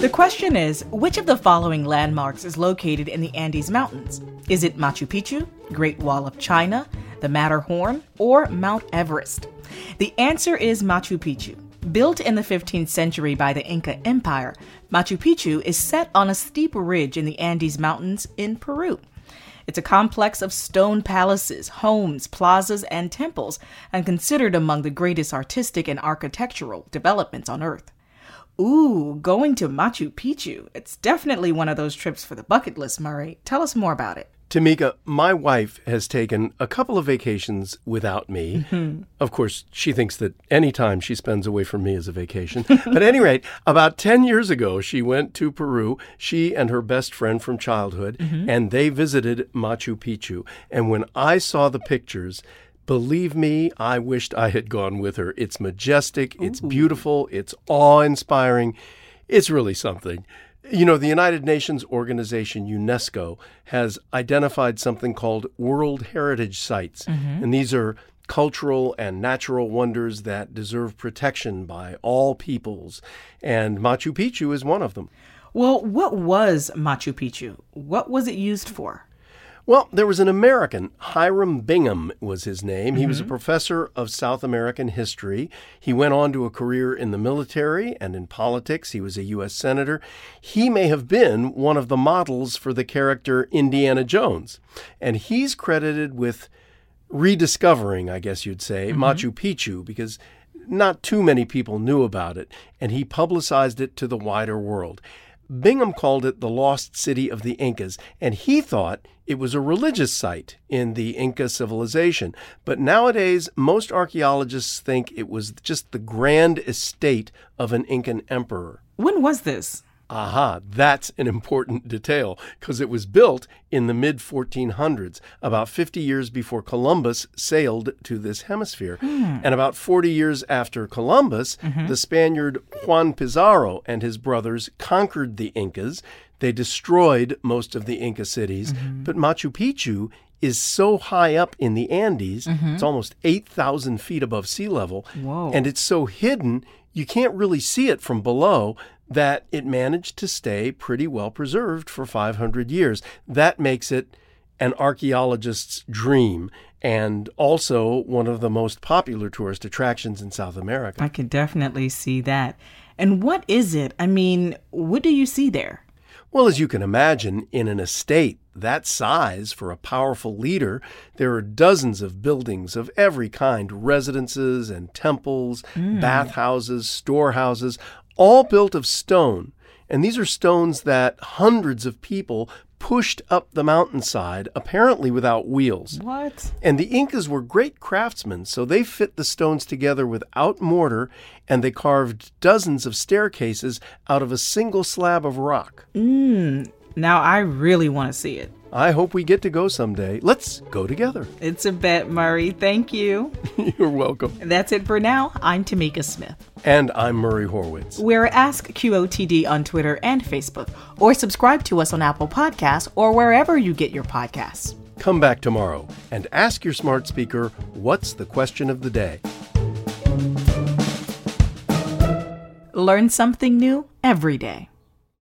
The question is which of the following landmarks is located in the Andes Mountains? Is it Machu Picchu, Great Wall of China, the Matterhorn, or Mount Everest? The answer is Machu Picchu. Built in the 15th century by the Inca Empire, Machu Picchu is set on a steep ridge in the Andes Mountains in Peru. It's a complex of stone palaces, homes, plazas, and temples, and considered among the greatest artistic and architectural developments on Earth. Ooh, going to Machu Picchu. It's definitely one of those trips for the bucket list, Murray. Tell us more about it. Tamika, my wife has taken a couple of vacations without me. Mm-hmm. Of course, she thinks that any time she spends away from me is a vacation. but at any rate, about 10 years ago, she went to Peru, she and her best friend from childhood, mm-hmm. and they visited Machu Picchu. And when I saw the pictures, Believe me, I wished I had gone with her. It's majestic, it's beautiful, it's awe inspiring. It's really something. You know, the United Nations organization UNESCO has identified something called World Heritage Sites, mm-hmm. and these are cultural and natural wonders that deserve protection by all peoples, and Machu Picchu is one of them. Well, what was Machu Picchu? What was it used for? Well, there was an American, Hiram Bingham was his name. Mm-hmm. He was a mm-hmm. professor of South American history. He went on to a career in the military and in politics. He was a U.S. Senator. He may have been one of the models for the character Indiana Jones. And he's credited with rediscovering, I guess you'd say, mm-hmm. Machu Picchu because not too many people knew about it. And he publicized it to the wider world. Bingham called it the lost city of the Incas, and he thought it was a religious site in the Inca civilization. But nowadays, most archaeologists think it was just the grand estate of an Incan emperor. When was this? Aha, that's an important detail because it was built in the mid 1400s, about 50 years before Columbus sailed to this hemisphere. Mm. And about 40 years after Columbus, mm-hmm. the Spaniard Juan Pizarro and his brothers conquered the Incas. They destroyed most of the Inca cities, mm-hmm. but Machu Picchu is so high up in the Andes, mm-hmm. it's almost 8,000 feet above sea level, Whoa. and it's so hidden you can't really see it from below that it managed to stay pretty well preserved for 500 years. That makes it an archaeologist's dream and also one of the most popular tourist attractions in South America. I can definitely see that. And what is it? I mean, what do you see there? Well, as you can imagine, in an estate that size for a powerful leader, there are dozens of buildings of every kind residences and temples, mm. bathhouses, storehouses, all built of stone. And these are stones that hundreds of people pushed up the mountainside, apparently without wheels. What? And the Incas were great craftsmen, so they fit the stones together without mortar, and they carved dozens of staircases out of a single slab of rock. Mmm. Now I really want to see it. I hope we get to go someday. Let's go together. It's a bet, Murray. Thank you. You're welcome. That's it for now. I'm Tamika Smith. And I'm Murray Horwitz. We're Ask QOTD on Twitter and Facebook, or subscribe to us on Apple Podcasts or wherever you get your podcasts. Come back tomorrow and ask your smart speaker what's the question of the day. Learn something new every day.